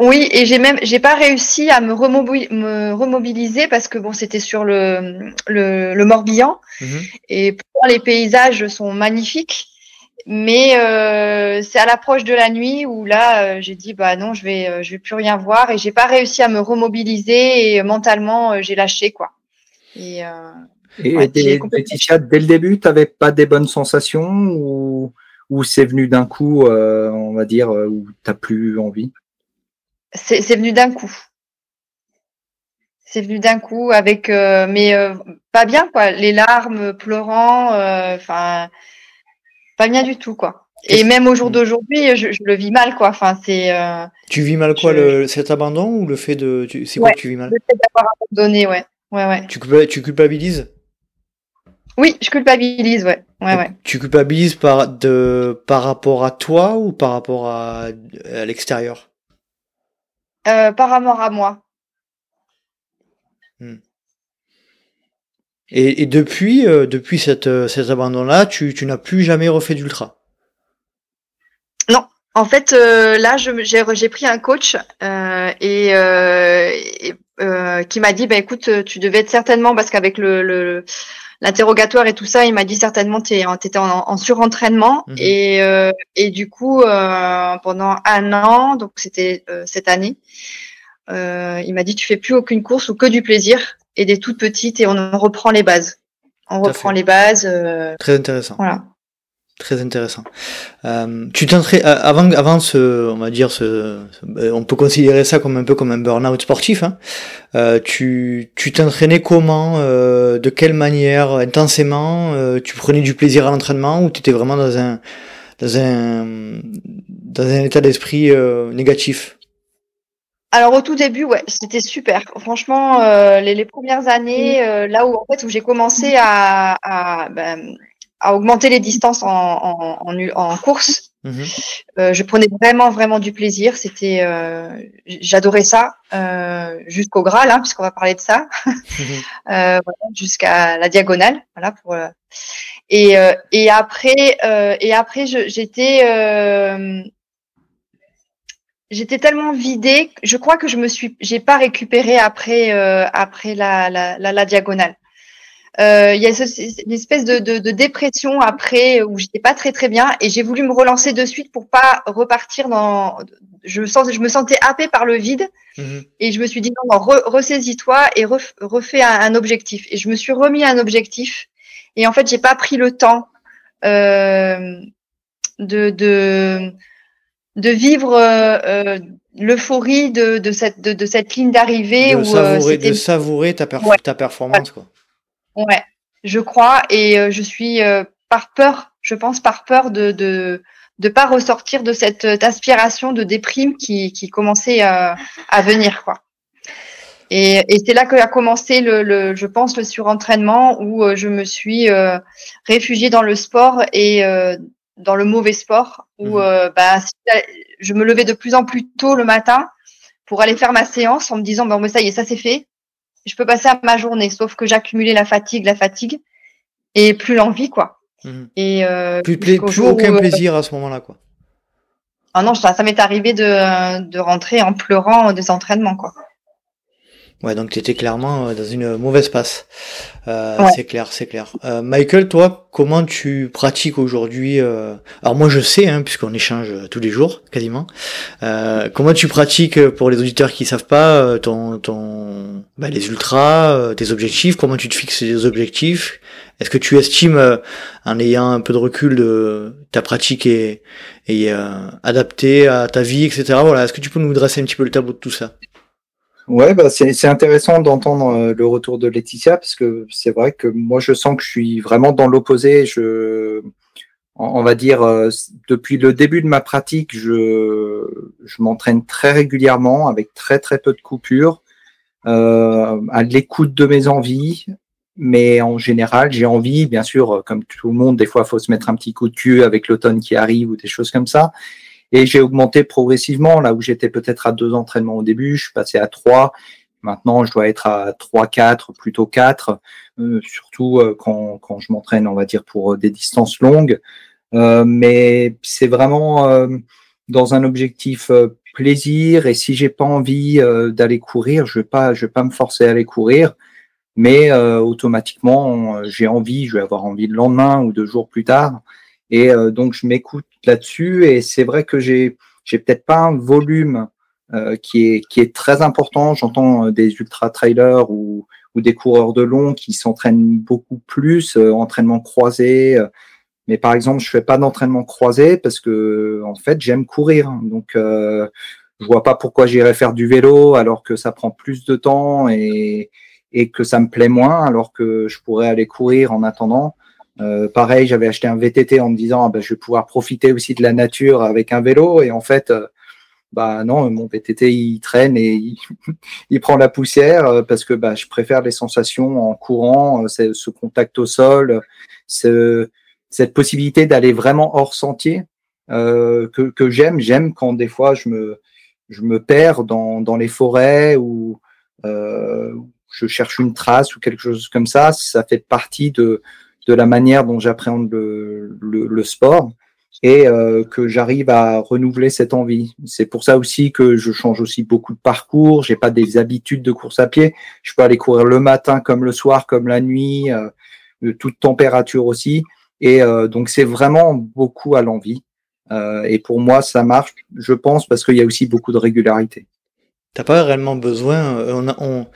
Speaker 2: Oui, et j'ai même, j'ai pas réussi à me, me, remobiliser parce que bon, c'était sur le, le, le Morbihan mhm. et pour les paysages sont magnifiques, mais euh, c'est à l'approche de la nuit où là, euh, j'ai dit bah non, je vais, euh, je vais plus rien voir et j'ai pas réussi à me remobiliser et mentalement j'ai lâché quoi.
Speaker 3: Et, et dès, dès le début, tu n'avais pas des bonnes sensations ou, ou c'est venu d'un coup, on va dire, où t'as plus envie?
Speaker 2: C'est venu d'un coup. C'est venu d'un coup avec, euh, mais euh, pas bien quoi, les larmes, pleurant, enfin, pas bien du tout quoi. Et même au jour d'aujourd'hui, je, le vis mal quoi. Enfin, c'est.
Speaker 1: tu vis mal quoi, le, cet abandon ou le fait de, c'est quoi que tu vis mal
Speaker 2: Le fait d'avoir abandonné, ouais. Ouais, ouais.
Speaker 1: Tu, tu culpabilises
Speaker 2: Oui, je culpabilise, ouais. ouais, ouais.
Speaker 1: Tu culpabilises par, de, par rapport à toi ou par rapport à, à l'extérieur?
Speaker 2: Euh, Par rapport à moi.
Speaker 1: Et, et, depuis, euh, depuis cette, cet abandon-là, tu, tu n'as plus jamais refait d'ultra?
Speaker 2: Non, en fait, euh, là, j'ai pris un coach euh, et, euh, et euh, qui m'a dit, bah écoute, tu devais être certainement parce qu'avec le, l'interrogatoire et tout ça, il m'a dit certainement tu étais en, en surentraînement. Mhm. et, et du coup pendant un an, donc c'était cette année, il m'a dit tu fais plus aucune course ou que du plaisir et des toutes petites et on reprend les bases. On reprend les bases. Euh,
Speaker 1: Très intéressant.
Speaker 2: Voilà.
Speaker 1: Très intéressant. Euh, tu t'entraînes euh, avant, avant ce, on va dire ce, on peut considérer ça comme un peu comme un burn-out sportif. Hein. Euh, tu, tu t'entraînais comment, euh, de quelle manière, intensément euh, Tu prenais du plaisir à l'entraînement ou tu étais vraiment dans un, dans un, dans un état d'esprit négatif?
Speaker 2: Alors au tout début, ouais, c'était super. Franchement, euh, les, les, premières années, euh, là où en fait où j'ai commencé à, à, ben, à, augmenter les distances en, en, en, en course, mhm. euh, je prenais vraiment vraiment du plaisir. C'était, euh, j'adorais ça euh, jusqu'au Graal, hein, puisqu'on va parler de ça, mhm. voilà, jusqu'à la diagonale, voilà pour. et et après et après j'étais j'étais tellement vidée, je crois que je me suis, j'ai pas récupéré après euh, après la, la, la, la diagonale. Euh, il y a une espèce de, de, de, dépression après où j'étais pas très très bien et j'ai voulu me relancer de suite pour pas repartir dans. Je me, sens, je me sentais happée par le vide mhm. et je me suis dit non, non ressaisis-toi et refais un, un, objectif. Et je me suis remis un objectif et en fait j'ai pas pris le temps euh, de, de de vivre euh, euh, l'euphorie de, de, cette, de, de cette ligne d'arrivée.
Speaker 1: De, savourer, de savourer ta, ta performance. Quoi.
Speaker 2: Ouais, je crois. Et euh, je suis par peur, je pense par peur de de de pas ressortir de cette aspiration de déprime qui, qui commençait à, à venir. quoi. Et, et c'est là que a commencé le, le, je pense, le surentraînement où je me suis euh, réfugiée dans le sport et euh, dans le mauvais sport où mhm. euh, bah, je me levais de plus en plus tôt le matin pour aller faire ma séance en me disant bon mais ça y est ça c'est fait je peux passer à ma journée sauf que j'accumulais la fatigue la fatigue et plus l'envie quoi
Speaker 1: mhm. et euh, plus, plus aucun euh, plaisir à ce moment-là quoi
Speaker 2: ah non ça, ça m'est arrivé de, de rentrer en pleurant des entraînements quoi
Speaker 1: Ouais, donc tu étais clairement euh, dans une mauvaise passe. Euh, C'est clair, c'est clair. Euh, Michael, toi, comment tu pratiques aujourd'hui euh... Alors moi, je sais, hein, puisqu'on échange tous les jours, quasiment. Euh, comment tu pratiques pour les auditeurs qui savent pas euh, ton, ton, bah, les ultras, tes objectifs? Comment tu te fixes des objectifs? Est-ce que tu estimes, en ayant un peu de recul, de ta pratique est, est adaptée à ta vie, etc. Voilà. Est-ce que tu peux nous dresser un petit peu le tableau de tout ça?
Speaker 3: Ouais, bah c'est intéressant d'entendre euh, le retour de Laetitia parce que c'est vrai que moi je sens que je suis vraiment dans l'opposé. Je, on va dire, euh, depuis le début de ma pratique, je, je m'entraîne très régulièrement avec très très peu de coupures, euh, à l'écoute de mes envies. Mais en général, j'ai envie, bien sûr, comme tout le monde, des fois, il faut se mettre un petit coup de cul avec l'automne qui arrive ou des choses comme ça. Et j'ai augmenté progressivement, là où j'étais peut-être à deux entraînements au début, je suis passé à trois. Maintenant, je dois être à trois, quatre, plutôt quatre, euh, surtout euh, quand, quand je m'entraîne, on va dire, pour euh, des distances longues. Euh, mais c'est vraiment dans un objectif plaisir. Et si j'ai pas envie d'aller courir, je vais pas, je vais pas me forcer à aller courir. Mais automatiquement, j'ai envie, je vais avoir envie le lendemain ou deux jours plus tard. Et euh, donc, je m'écoute là-dessus. Et c'est vrai que j'ai, j'ai peut-être pas un volume euh, qui, est, qui est très important. J'entends euh, des ultra-trailers ou, ou des coureurs de long qui s'entraînent beaucoup plus, entraînement croisé. mais par exemple, je fais pas d'entraînement croisé parce que en fait, j'aime courir. Donc, euh, je vois pas pourquoi j'irais faire du vélo alors que ça prend plus de temps et, et que ça me plaît moins alors que je pourrais aller courir en attendant. Euh, pareil, j'avais acheté un VTT en me disant ah ben, je vais pouvoir profiter aussi de la nature avec un vélo et en fait euh, bah non, mon VTT il traîne et il, prend la poussière parce que bah, je préfère les sensations en courant, ce contact au sol, ce, cette possibilité d'aller vraiment hors sentier euh, que, que j'aime. J'aime quand des fois je me, je me perds dans, dans les forêts ou euh, je cherche une trace ou quelque chose comme ça. Ça fait partie de, de la manière dont j'appréhende le, sport et euh, que j'arrive à renouveler cette envie. C'est pour ça aussi que je change aussi beaucoup de parcours. J'ai pas des habitudes de course à pied. Je peux aller courir le matin comme le soir, comme la nuit, euh, de toute température aussi. Et euh, donc c'est vraiment beaucoup à l'envie. Et pour moi, ça marche, je pense, parce qu'il y a aussi beaucoup de régularité.
Speaker 1: T'as pas réellement besoin. On, on,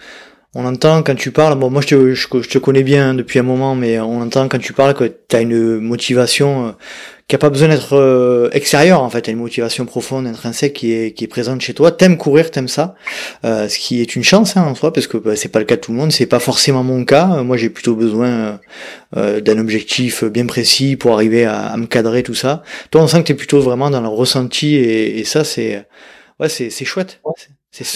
Speaker 1: on entend quand tu parles, bon moi je te, je, te connais bien depuis un moment, mais on entend quand tu parles que tu as une motivation euh, qui a pas besoin d'être euh, extérieure en fait, as une motivation profonde, intrinsèque qui est, qui est présente chez toi. T'aimes courir, t'aimes ça, euh, ce qui est une chance hein, en soi, parce que bah, c'est pas le cas de tout le monde, c'est pas forcément mon cas. Moi j'ai plutôt besoin d'un objectif bien précis pour arriver à, à, me cadrer tout ça. Toi on sent que t'es plutôt vraiment dans le ressenti et, et ça c'est ouais c'est chouette.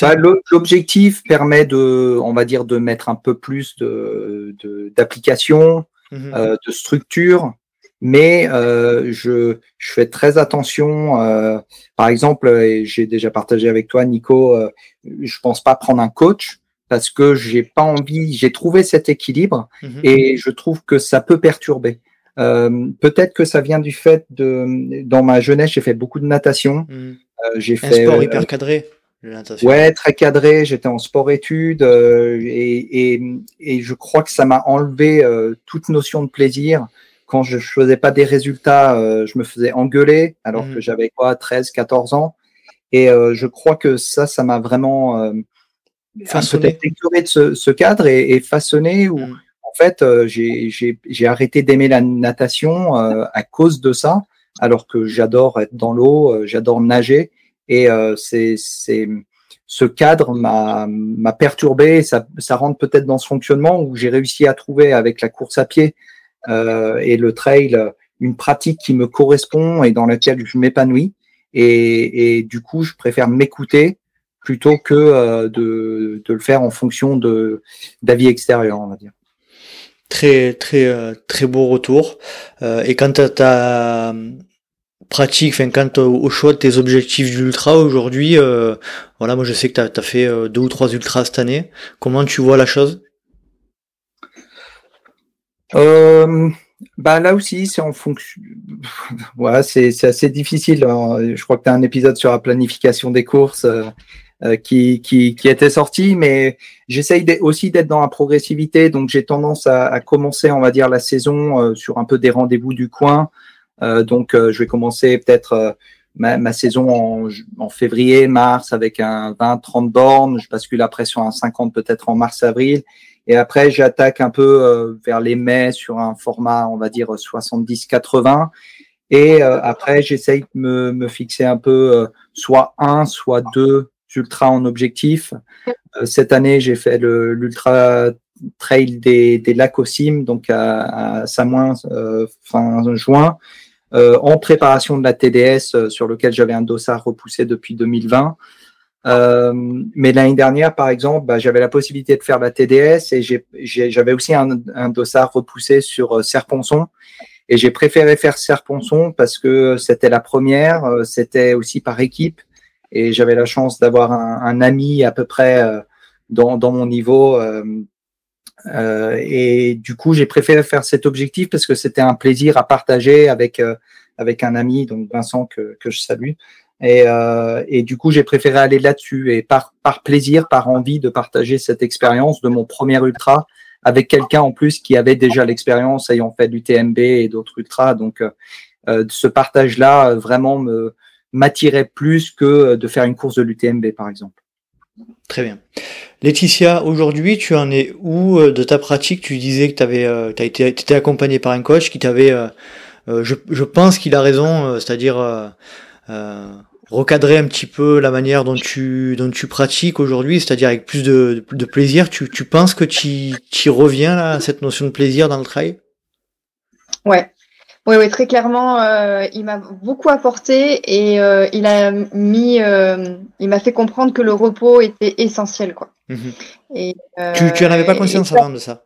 Speaker 3: Bah, l'objectif permet de, on va dire, de mettre un peu plus de d'application, de, mmh euh, de structure, mais euh, je, je fais très attention. Euh, par exemple, j'ai déjà partagé avec toi, Nico, euh, je pense pas prendre un coach parce que j'ai pas envie. J'ai trouvé cet équilibre mmh et je trouve que ça peut perturber. Euh, peut-être que ça vient du fait de, dans ma jeunesse, j'ai fait beaucoup de natation. Mmh.
Speaker 1: j'ai un fait sport hyper cadré.
Speaker 3: Ouais, très cadré. J'étais en sport-études euh, et, et, et, je crois que ça m'a enlevé euh, toute notion de plaisir. Quand je faisais pas des résultats, euh, je me faisais engueuler alors que mmh. j'avais quoi, 13, 14 ans. Et je crois que ça, ça m'a vraiment peut-être de ce, ce, cadre et, et façonné. Où, mmh. En fait, j'ai arrêté d'aimer la natation à cause de ça, alors que j'adore être dans l'eau, j'adore nager. Et euh, c'est ce cadre m'a perturbé. Ça, ça rentre peut-être dans ce fonctionnement où j'ai réussi à trouver avec la course à pied euh, et le trail une pratique qui me correspond et dans laquelle je m'épanouis. Et, et, du coup, je préfère m'écouter plutôt que euh, de, de, le faire en fonction de d'avis extérieurs, on va dire.
Speaker 1: Très très euh, très beau retour. Euh, et quand tu as, pratique, enfin, quant au, choix de tes objectifs d'ultra aujourd'hui, euh, voilà, moi je sais que tu as, fait euh, deux ou trois ultras cette année. Comment tu vois la chose?
Speaker 3: Euh, bah là aussi, c'est en fonction. voilà, c'est assez difficile. Je crois que tu as un épisode sur la planification des courses qui, qui, qui, était sorti, mais j'essaye aussi d'être dans la progressivité. Donc j'ai tendance à, à, commencer, on va dire, la saison sur un peu des rendez-vous du coin. Euh, donc, euh, je vais commencer peut-être euh, ma, ma, saison en, en, février, mars avec un 20-30 bornes. Je bascule après sur un 50 peut-être en mars-avril. Et après, j'attaque un peu vers les mai sur un format, on va dire 70-80. Et après, j'essaye de me, me, fixer un peu soit un, soit deux ultras en objectif. cette année, j'ai fait l'ultra trail des, des lacs Sim, donc à, à Samoin fin juin. Euh, en préparation de la TDS euh, sur lequel j'avais un dossard repoussé depuis 2020. Euh, mais l'année dernière, par exemple, bah, j'avais la possibilité de faire la TDS et j'avais aussi un, un, dossard repoussé sur Serponçon. Et j'ai préféré faire Serponçon parce que c'était la première, c'était aussi par équipe. Et j'avais la chance d'avoir un, un, ami à peu près dans, dans mon niveau euh, et du coup, j'ai préféré faire cet objectif parce que c'était un plaisir à partager avec euh, avec un ami, donc Vincent que, que je salue. Et, euh, et du coup, j'ai préféré aller là-dessus et par par plaisir, par envie de partager cette expérience de mon premier ultra avec quelqu'un en plus qui avait déjà l'expérience ayant fait du TMB et d'autres ultras. Donc, euh, ce partage-là vraiment me m'attirait plus que de faire une course de l'UTMB, par exemple.
Speaker 1: Très bien. Laetitia, aujourd'hui, tu en es où euh, de ta pratique? Tu disais que tu avais, euh, été, étais accompagné par un coach qui t'avait, euh, je, pense qu'il a raison, c'est-à-dire recadrer un petit peu la manière dont tu, dont tu pratiques aujourd'hui, c'est-à-dire avec plus de, plaisir. Tu, penses que tu, reviens là, à cette notion de plaisir dans le trail?
Speaker 2: Ouais. Oui, oui, très clairement, euh, il m'a beaucoup apporté et euh, il a mis, euh, il m'a fait comprendre que le repos était essentiel, quoi.
Speaker 1: Mhm. Et, tu, tu en avais pas conscience avant de ça?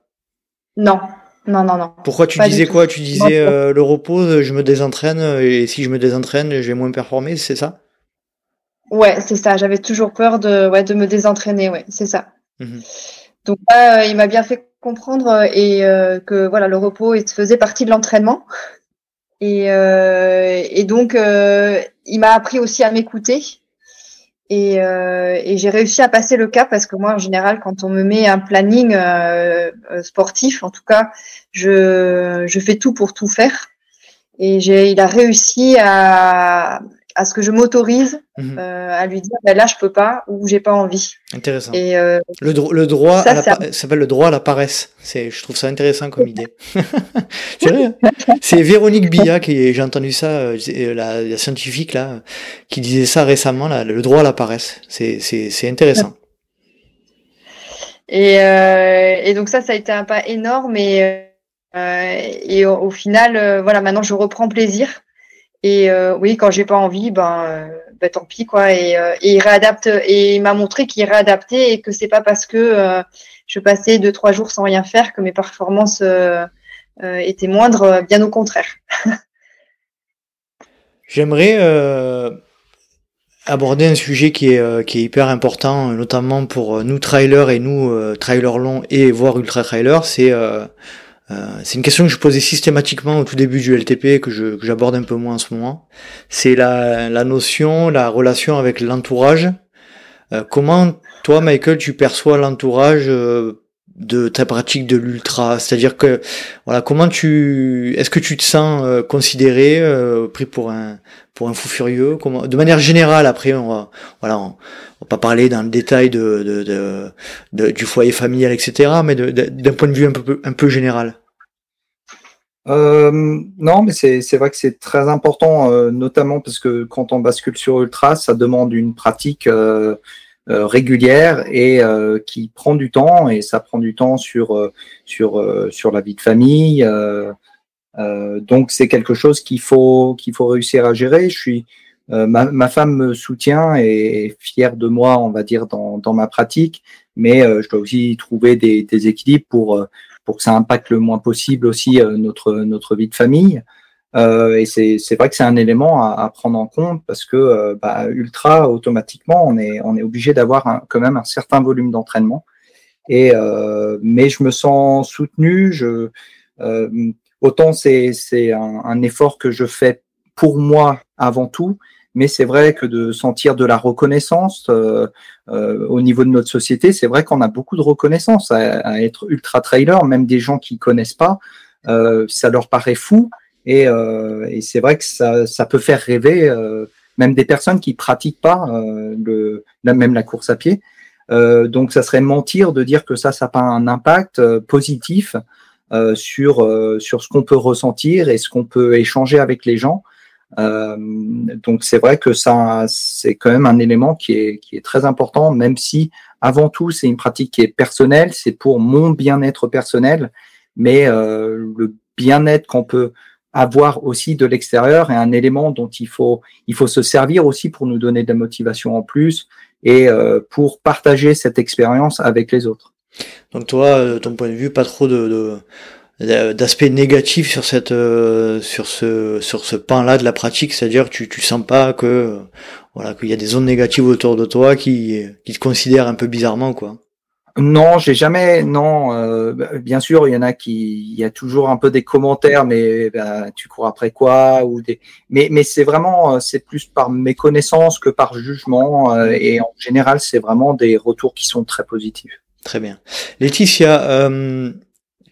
Speaker 2: Non, non, non, non.
Speaker 1: Pourquoi tu disais quoi? Tu disais le repos, je me désentraîne et si je me désentraîne, je vais moins performer, c'est ça?
Speaker 2: Ouais, c'est ça. J'avais toujours peur de, ouais, de me désentraîner, ouais, c'est ça. Mhm. Donc il m'a bien fait comprendre et que voilà, le repos il faisait partie de l'entraînement. Et, euh, et donc, euh, il m'a appris aussi à m'écouter. Et, euh, et j'ai réussi à passer le cap parce que moi, en général, quand on me met un planning euh, sportif, en tout cas, je, je fais tout pour tout faire. Et il a réussi à, à ce que je m'autorise mhm. euh, à lui dire ben là je peux pas ou j'ai pas envie.
Speaker 1: Intéressant. Et euh, le, le, droit, ça, s'appelle le droit à la paresse. C'est, je trouve ça intéressant comme idée. Hein. c'est Véronique Billa qui, j'ai entendu ça, euh, la, la, scientifique là, qui disait ça récemment là, le droit à la paresse. C'est, c'est, intéressant.
Speaker 2: Et, et donc ça, ça a été un pas énorme et et au, au final, voilà, maintenant je reprends plaisir. Et euh, oui, quand j'ai pas envie, ben, euh, ben tant pis quoi. Et, euh, et il réadapte. Et il m'a montré qu'il réadaptait et que c'est pas parce que je passais deux trois jours sans rien faire que mes performances étaient moindres. Bien au contraire.
Speaker 1: J'aimerais aborder un sujet qui est, qui est hyper important, notamment pour nous trailers et nous trailers longs et voire ultra trailers, c'est c'est une question que je posais systématiquement au tout début du LTP et que, j'aborde un peu moins en ce moment. C'est la, la notion, la relation avec l'entourage. Euh, comment toi, Michael, tu perçois l'entourage euh, de ta pratique de l'ultra C'est-à-dire que voilà, comment tu, est-ce que tu te sens considéré, pris pour un pour un fou furieux? Comment, De manière générale, après, on va voilà, on, va pas parler dans le détail de, de, du foyer familial, etc. Mais d'un point de vue un peu un peu général.
Speaker 3: Euh, non, mais c'est vrai que c'est très important, euh, notamment parce que quand on bascule sur Ultra, ça demande une pratique euh, régulière et qui prend du temps, et ça prend du temps sur, sur, sur la vie de famille. donc c'est quelque chose qu'il faut, qu'il faut réussir à gérer. Je suis, ma, ma, femme me soutient et est fière de moi, on va dire, dans, dans ma pratique, mais je dois aussi trouver des, des équilibres pour pour que ça impacte le moins possible aussi euh, notre, notre vie de famille. Euh, et c'est vrai que c'est un élément à, à, prendre en compte parce que euh, bah, ultra automatiquement on est on est obligé d'avoir quand même un certain volume d'entraînement. Et euh, mais je me sens soutenu je euh, autant c'est c'est un, un, effort que je fais pour moi avant tout mais c'est vrai que de sentir de la reconnaissance euh, au niveau de notre société, c'est vrai qu'on a beaucoup de reconnaissance à, être ultra trailer, même des gens qui connaissent pas, ça leur paraît fou et, et c'est vrai que ça, ça, peut faire rêver même des personnes qui pratiquent pas le, même la course à pied. donc ça serait mentir de dire que ça, ça n'a pas un impact positif sur, sur ce qu'on peut ressentir et ce qu'on peut échanger avec les gens. Euh, donc c'est vrai que ça, c'est quand même un élément qui est, qui est très important, même si avant tout c'est une pratique qui est personnelle, c'est pour mon bien-être personnel, mais euh, le bien-être qu'on peut avoir aussi de l'extérieur est un élément dont il faut, il faut se servir aussi pour nous donner de la motivation en plus et euh, pour partager cette expérience avec les autres.
Speaker 1: Donc toi, ton point de vue, pas trop de, d'aspect négatif sur cette euh, sur ce sur ce pan là de la pratique c'est-à-dire que tu tu sens pas que voilà qu'il y a des zones négatives autour de toi qui qui te considèrent un peu bizarrement quoi
Speaker 3: non j'ai jamais non euh, bien sûr il y en a qui il y a toujours un peu des commentaires mais ben, tu cours après quoi ou des mais mais c'est vraiment euh, c'est plus par méconnaissance que par jugement et en général c'est vraiment des retours qui sont très positifs.
Speaker 1: Très bien. Laetitia euh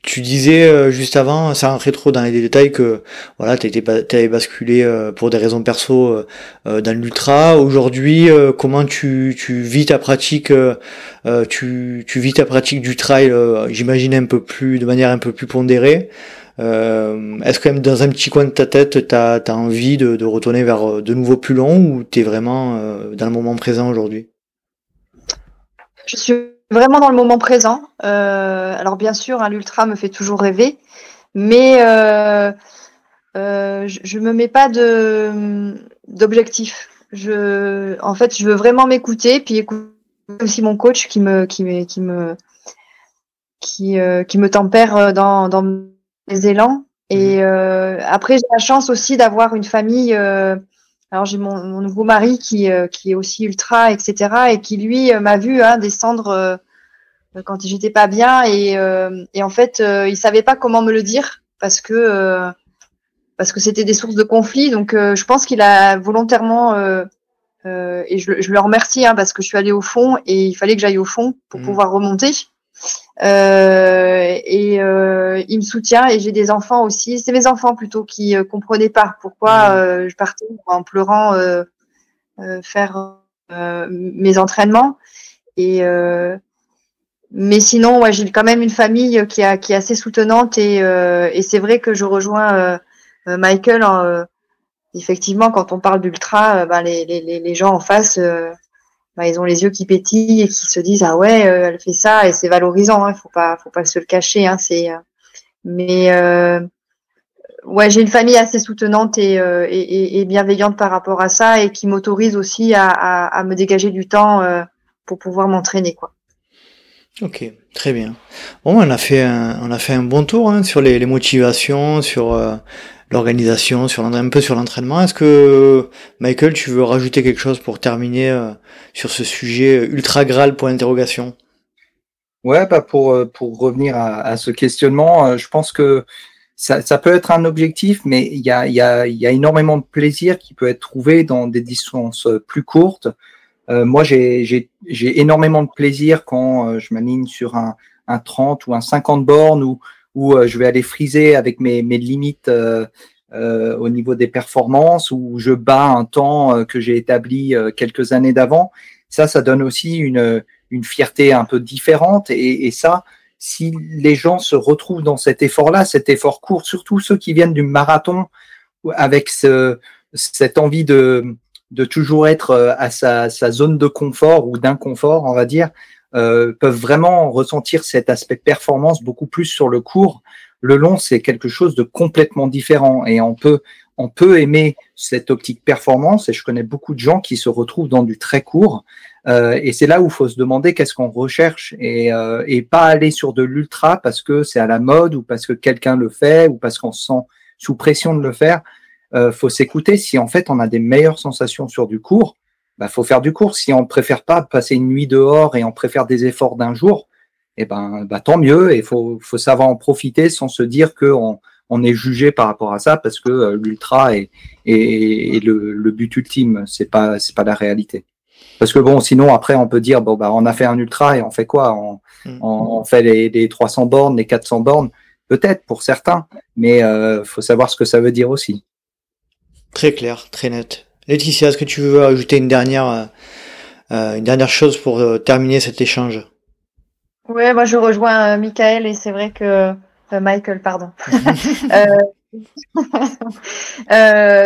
Speaker 1: tu disais euh, juste avant, rentrait trop dans les détails, que voilà, tu avais basculé euh, pour des raisons perso euh, dans l'ultra. Aujourd'hui, comment tu, tu vis ta pratique tu, tu vis ta pratique du trail, j'imagine un peu plus, de manière un peu plus pondérée. Est-ce que même dans un petit coin de ta tête, tu as, envie de, de, retourner vers de nouveaux plus longs ou tu es vraiment dans le moment présent aujourd'hui?
Speaker 2: Je suis vraiment dans le moment présent. Euh, alors bien sûr, hein, l'ultra me fait toujours rêver, mais euh, je, je me mets pas de d'objectif. Je, en fait, je veux vraiment m'écouter, puis écouter aussi mon coach qui me qui me qui me qui, qui me tempère dans dans les élans. Et mmh. après, j'ai la chance aussi d'avoir une famille. Alors j'ai mon, mon, nouveau mari qui qui est aussi ultra, etc. Et qui lui m'a vu hein, descendre euh, quand j'étais pas bien et, euh, et en fait euh, il savait pas comment me le dire parce que parce que c'était des sources de conflit donc je pense qu'il a volontairement et je, je, le remercie hein, parce que je suis allée au fond et il fallait que j'aille au fond pour mmh. pouvoir remonter et il me soutient et j'ai des enfants aussi c'est mes enfants plutôt qui comprenaient pas pourquoi mmh. je partais en pleurant faire mes entraînements et mais sinon, ouais, j'ai quand même une famille qui, a, qui est assez soutenante et, euh, et c'est vrai que je rejoins euh, euh Michael. Euh, effectivement, quand on parle d'ultra, les, les, les, gens en face, bah, ils ont les yeux qui pétillent et qui se disent ah ouais, elle fait ça et c'est valorisant. Hein, faut pas, faut pas se le cacher. Hein, c'est mais ouais, j'ai une famille assez soutenante et, bienveillante par rapport à ça et qui m'autorise aussi à, me dégager du temps pour pouvoir m'entraîner quoi.
Speaker 1: Ok, très bien. Bon, on a fait un, on a fait un bon tour hein, sur les, motivations, sur euh, l'organisation, sur un peu sur l'entraînement. Est-ce que Michael, tu veux rajouter quelque chose pour terminer euh, sur ce sujet ultra graal point d'interrogation?
Speaker 3: Ouais, bah pour euh, pour revenir à, à ce questionnement, je pense que ça, ça, peut être un objectif, mais il y a, y, a, y a énormément de plaisir qui peut être trouvé dans des distances plus courtes. Euh, moi, j'ai énormément de plaisir quand euh, je m'aligne sur un, un 30 ou un 50 bornes où, où euh, je vais aller friser avec mes, mes limites au niveau des performances, où je bats un temps que j'ai établi quelques années d'avant. Ça, ça donne aussi une, une fierté un peu différente. Et, et ça, si les gens se retrouvent dans cet effort-là, cet effort court, surtout ceux qui viennent du marathon, avec ce, cette envie de, de toujours être euh, à sa, zone de confort ou d'inconfort, on va dire, euh, peuvent vraiment ressentir cet aspect performance beaucoup plus sur le court. Le long, c'est quelque chose de complètement différent et on peut, on peut aimer cette optique performance et je connais beaucoup de gens qui se retrouvent dans du très court euh, et c'est là où il faut se demander qu'est-ce qu'on recherche et, et pas aller sur de l'ultra parce que c'est à la mode ou parce que quelqu'un le fait ou parce qu'on se sent sous pression de le faire euh, faut s'écouter. Si en fait on a des meilleures sensations sur du court, bah faut faire du court. Si on préfère pas passer une nuit dehors et on préfère des efforts d'un jour, eh ben bah, tant mieux. Et faut faut savoir en profiter sans se dire que on, on est jugé par rapport à ça parce que euh, l'ultra est, est, le, le, but ultime. C'est pas c'est pas la réalité. Parce que bon, sinon après on peut dire bon bah on a fait un ultra et on fait quoi? On, mm. on, fait les, les 300 bornes, les 400 bornes, peut-être pour certains, mais euh, faut savoir ce que ça veut dire aussi.
Speaker 1: Très clair, très net. Laetitia, est-ce que tu veux ajouter une dernière, euh, euh, une dernière chose pour euh, terminer cet échange?
Speaker 2: Ouais, moi je rejoins Michael et c'est vrai que Michael, pardon.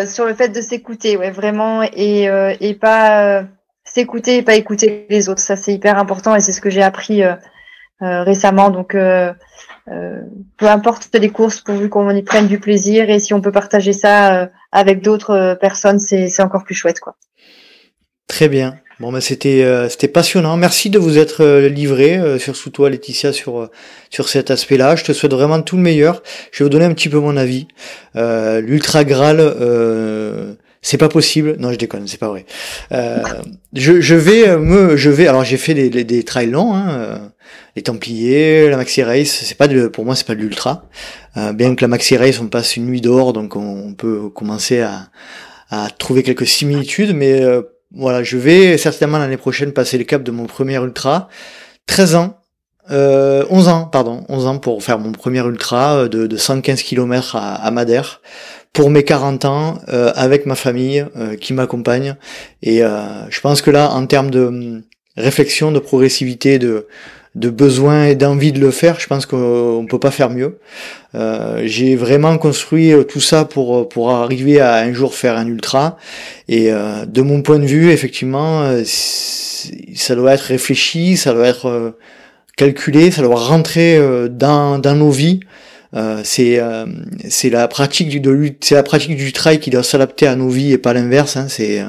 Speaker 2: sur le fait de s'écouter, ouais, vraiment, et, et pas s'écouter et pas écouter les autres. Ça, c'est hyper important et c'est ce que j'ai appris récemment. Donc, peu importe les courses, pourvu qu'on y prenne du plaisir et si on peut partager ça euh, avec d'autres euh, personnes, c'est encore plus chouette, quoi.
Speaker 1: Très bien. Bon, ben c'était c'était passionnant. Merci de vous être livré, surtout toi, Laetitia, sur sur cet aspect-là. Je te souhaite vraiment tout le meilleur. Je vais vous donner un petit peu mon avis. L'ultra graal c'est pas possible. Non, je déconne, c'est pas vrai. Euh, je, vais euh, me, je vais. Alors j'ai fait des, des, trails longs, hein, euh, les Templiers, la Maxi Race. C'est pas pour moi, c'est pas de l'ultra. Bien que la Maxi Race, on passe une nuit dehors, donc on, peut commencer à, trouver quelques similitudes. Mais euh, voilà, je vais certainement l'année prochaine passer le cap de mon premier ultra. 13 ans. Euh, 11 ans, pardon, 11 ans pour faire mon premier ultra de, de 115 km à Madère pour mes 40 ans euh, avec ma famille euh, qui m'accompagne. Et euh, je pense que là, en termes de hum, réflexion, de progressivité, de, de besoin et d'envie de le faire, je pense qu'on peut pas faire mieux. J'ai vraiment construit tout ça pour pour arriver à un jour faire un ultra. Et de mon point de vue, effectivement, ça doit être réfléchi, ça doit être calculé, ça doit rentrer dans dans nos vies Euh, c'est euh, c'est la pratique du de c'est la pratique du trail qui doit s'adapter à nos vies et pas l'inverse. Hein. C'est euh,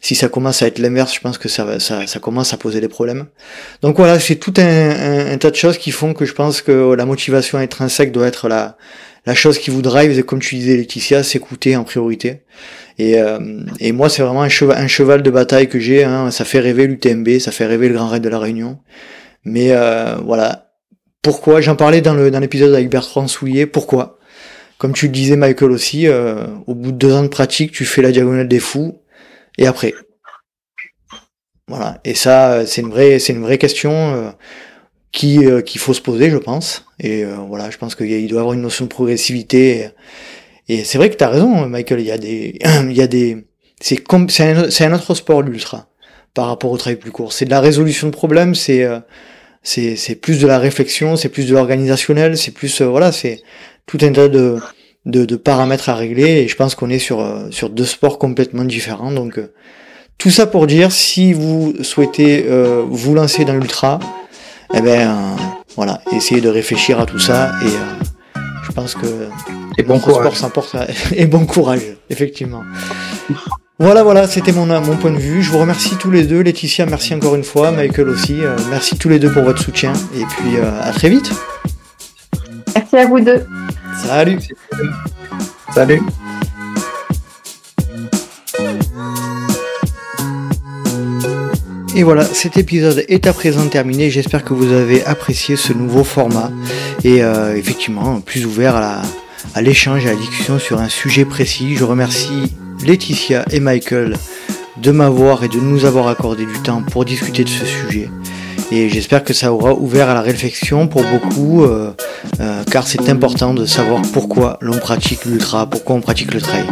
Speaker 1: si ça commence à être l'inverse, je pense que ça, ça ça commence à poser des problèmes. Donc voilà, c'est tout un, un, tas de choses qui font que je pense que la motivation intrinsèque doit être la la chose qui vous drive. Et comme tu disais, Laetitia, s'écouter en priorité. Et, et moi, c'est vraiment un cheval, un cheval de bataille que j'ai. Hein. Ça fait rêver l'UTMB, ça fait rêver le Grand Raid de la Réunion. Mais voilà, pourquoi? J'en parlais dans l'épisode avec Bertrand Soulier. Pourquoi? Comme tu le disais, Michael aussi, euh, au bout de deux ans de pratique, tu fais la diagonale des fous. Et après Voilà. Et ça, c'est une vraie, c'est une vraie question euh, qui euh, qu'il faut se poser, je pense. Et voilà, je pense qu'il doit y avoir une notion de progressivité. Et, c'est vrai que tu as raison, Michael. Il y a des, il y a des, c'est c'est un, autre sport l'ultra par rapport au travail plus court. C'est de la résolution de problèmes. C'est c'est c'est plus de la réflexion, c'est plus de l'organisationnel, c'est plus euh, voilà, c'est tout un tas de, de, de paramètres à régler et je pense qu'on est sur euh, sur deux sports complètement différents. Donc euh, tout ça pour dire si vous souhaitez vous lancer dans l'ultra, eh ben voilà, essayez de réfléchir à tout ça et je pense que
Speaker 3: et bon courage.
Speaker 1: sport et bon courage effectivement. Voilà, voilà, c'était mon, mon point de vue. Je vous remercie tous les deux. Laetitia, merci encore une fois. Michael aussi. Euh, merci tous les deux pour votre soutien. Et puis euh, à très vite.
Speaker 2: Merci à vous deux.
Speaker 1: Salut.
Speaker 3: Salut.
Speaker 1: Et voilà, cet épisode est à présent terminé. J'espère que vous avez apprécié ce nouveau format et euh, effectivement plus ouvert à l'échange et à la discussion sur un sujet précis. Je remercie Laetitia et Michael de m'avoir et de nous avoir accordé du temps pour discuter de ce sujet. Et j'espère que ça aura ouvert à la réflexion pour beaucoup, euh, euh, car c'est important de savoir pourquoi l'on pratique l'ultra, pourquoi on pratique le trail.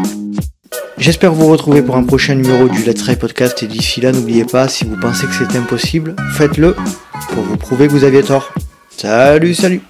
Speaker 1: J'espère vous retrouver pour un prochain numéro du Let's Try Podcast et d'ici là n'oubliez pas, si vous pensez que c'est impossible, faites-le pour vous prouver que vous aviez tort. Salut, salut